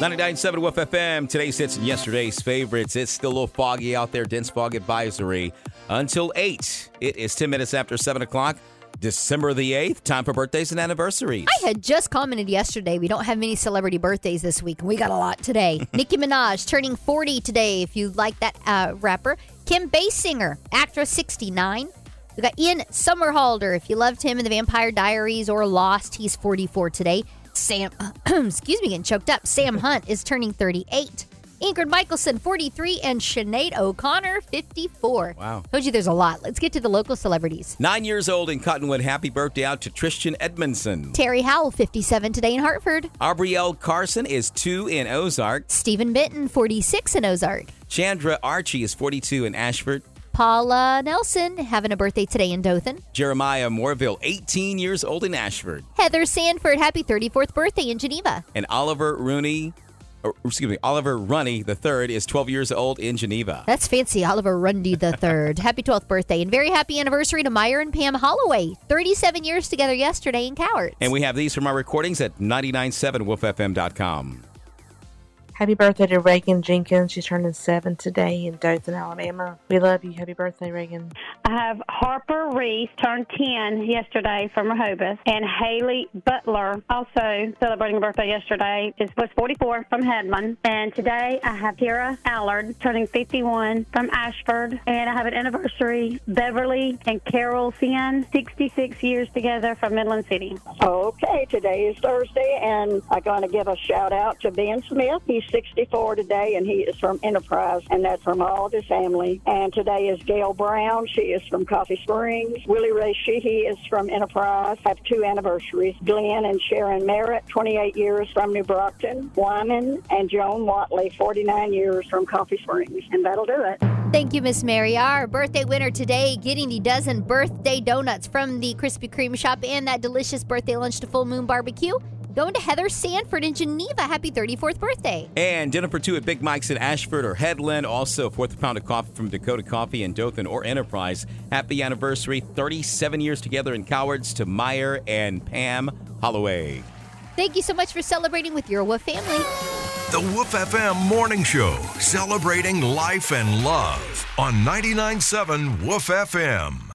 99.7 Woof FM. Today's hits and yesterday's favorites. It's still a little foggy out there. Dense fog advisory until 8. It is 10 minutes after 7 o'clock. December the 8th. Time for birthdays and anniversaries. I had just commented yesterday we don't have many celebrity birthdays this week. We got a lot today. Nicki Minaj turning 40 today, if you like that uh, rapper. Kim Basinger, actress 69. We got Ian Somerhalder, if you loved him in The Vampire Diaries or Lost, he's 44 today. Sam, excuse me, getting choked up. Sam Hunt is turning 38. Ingrid Michaelson, 43, and Sinead O'Connor, 54. Wow. Told you there's a lot. Let's get to the local celebrities. Nine years old in Cottonwood. Happy birthday out to Tristan Edmondson. Terry Howell, 57 today in Hartford. Aubrielle Carson is two in Ozark. Stephen Benton, 46 in Ozark. Chandra Archie is 42 in Ashford. Paula Nelson having a birthday today in Dothan. Jeremiah Morville, 18 years old in Ashford. Heather Sanford, happy 34th birthday in Geneva. And Oliver Rooney, or, excuse me, Oliver Runny the third is 12 years old in Geneva. That's fancy, Oliver Rundy the third. happy 12th birthday and very happy anniversary to Meyer and Pam Holloway. 37 years together yesterday in Cowart. And we have these from our recordings at 997woofm.com. Happy birthday to Reagan Jenkins. She's turning seven today in Dothan, Alabama. We love you. Happy birthday, Reagan. I have Harper Reese turned 10 yesterday from Rehobeth, and Haley Butler also celebrating a birthday yesterday. Is was 44 from Headland, and today I have Kira Allard turning 51 from Ashford, and I have an anniversary Beverly and Carol Finn, 66 years together from Midland City. Okay, today is Thursday, and I'm going to give a shout out to Ben Smith. He's 64 today, and he is from Enterprise, and that's from all of his family. And today is Gail Brown. She is from Coffee Springs. Willie Ray Sheehy is from Enterprise. Have two anniversaries. Glenn and Sharon Merritt, 28 years from New Brockton. Wyman and Joan Watley, 49 years from Coffee Springs. And that'll do it. Thank you, Miss Mary. Our birthday winner today getting the dozen birthday donuts from the Krispy Kreme shop and that delicious birthday lunch to Full Moon Barbecue. Going to Heather Sanford in Geneva. Happy 34th birthday. And dinner for two at Big Mike's in Ashford or Headland. Also, fourth pound of coffee from Dakota Coffee in Dothan or Enterprise. Happy anniversary. 37 years together in Cowarts to Meyer and Pam Holloway. Thank you so much for celebrating with your WOOF family. The Woof FM Morning Show, celebrating life and love on 99.7 Woof FM.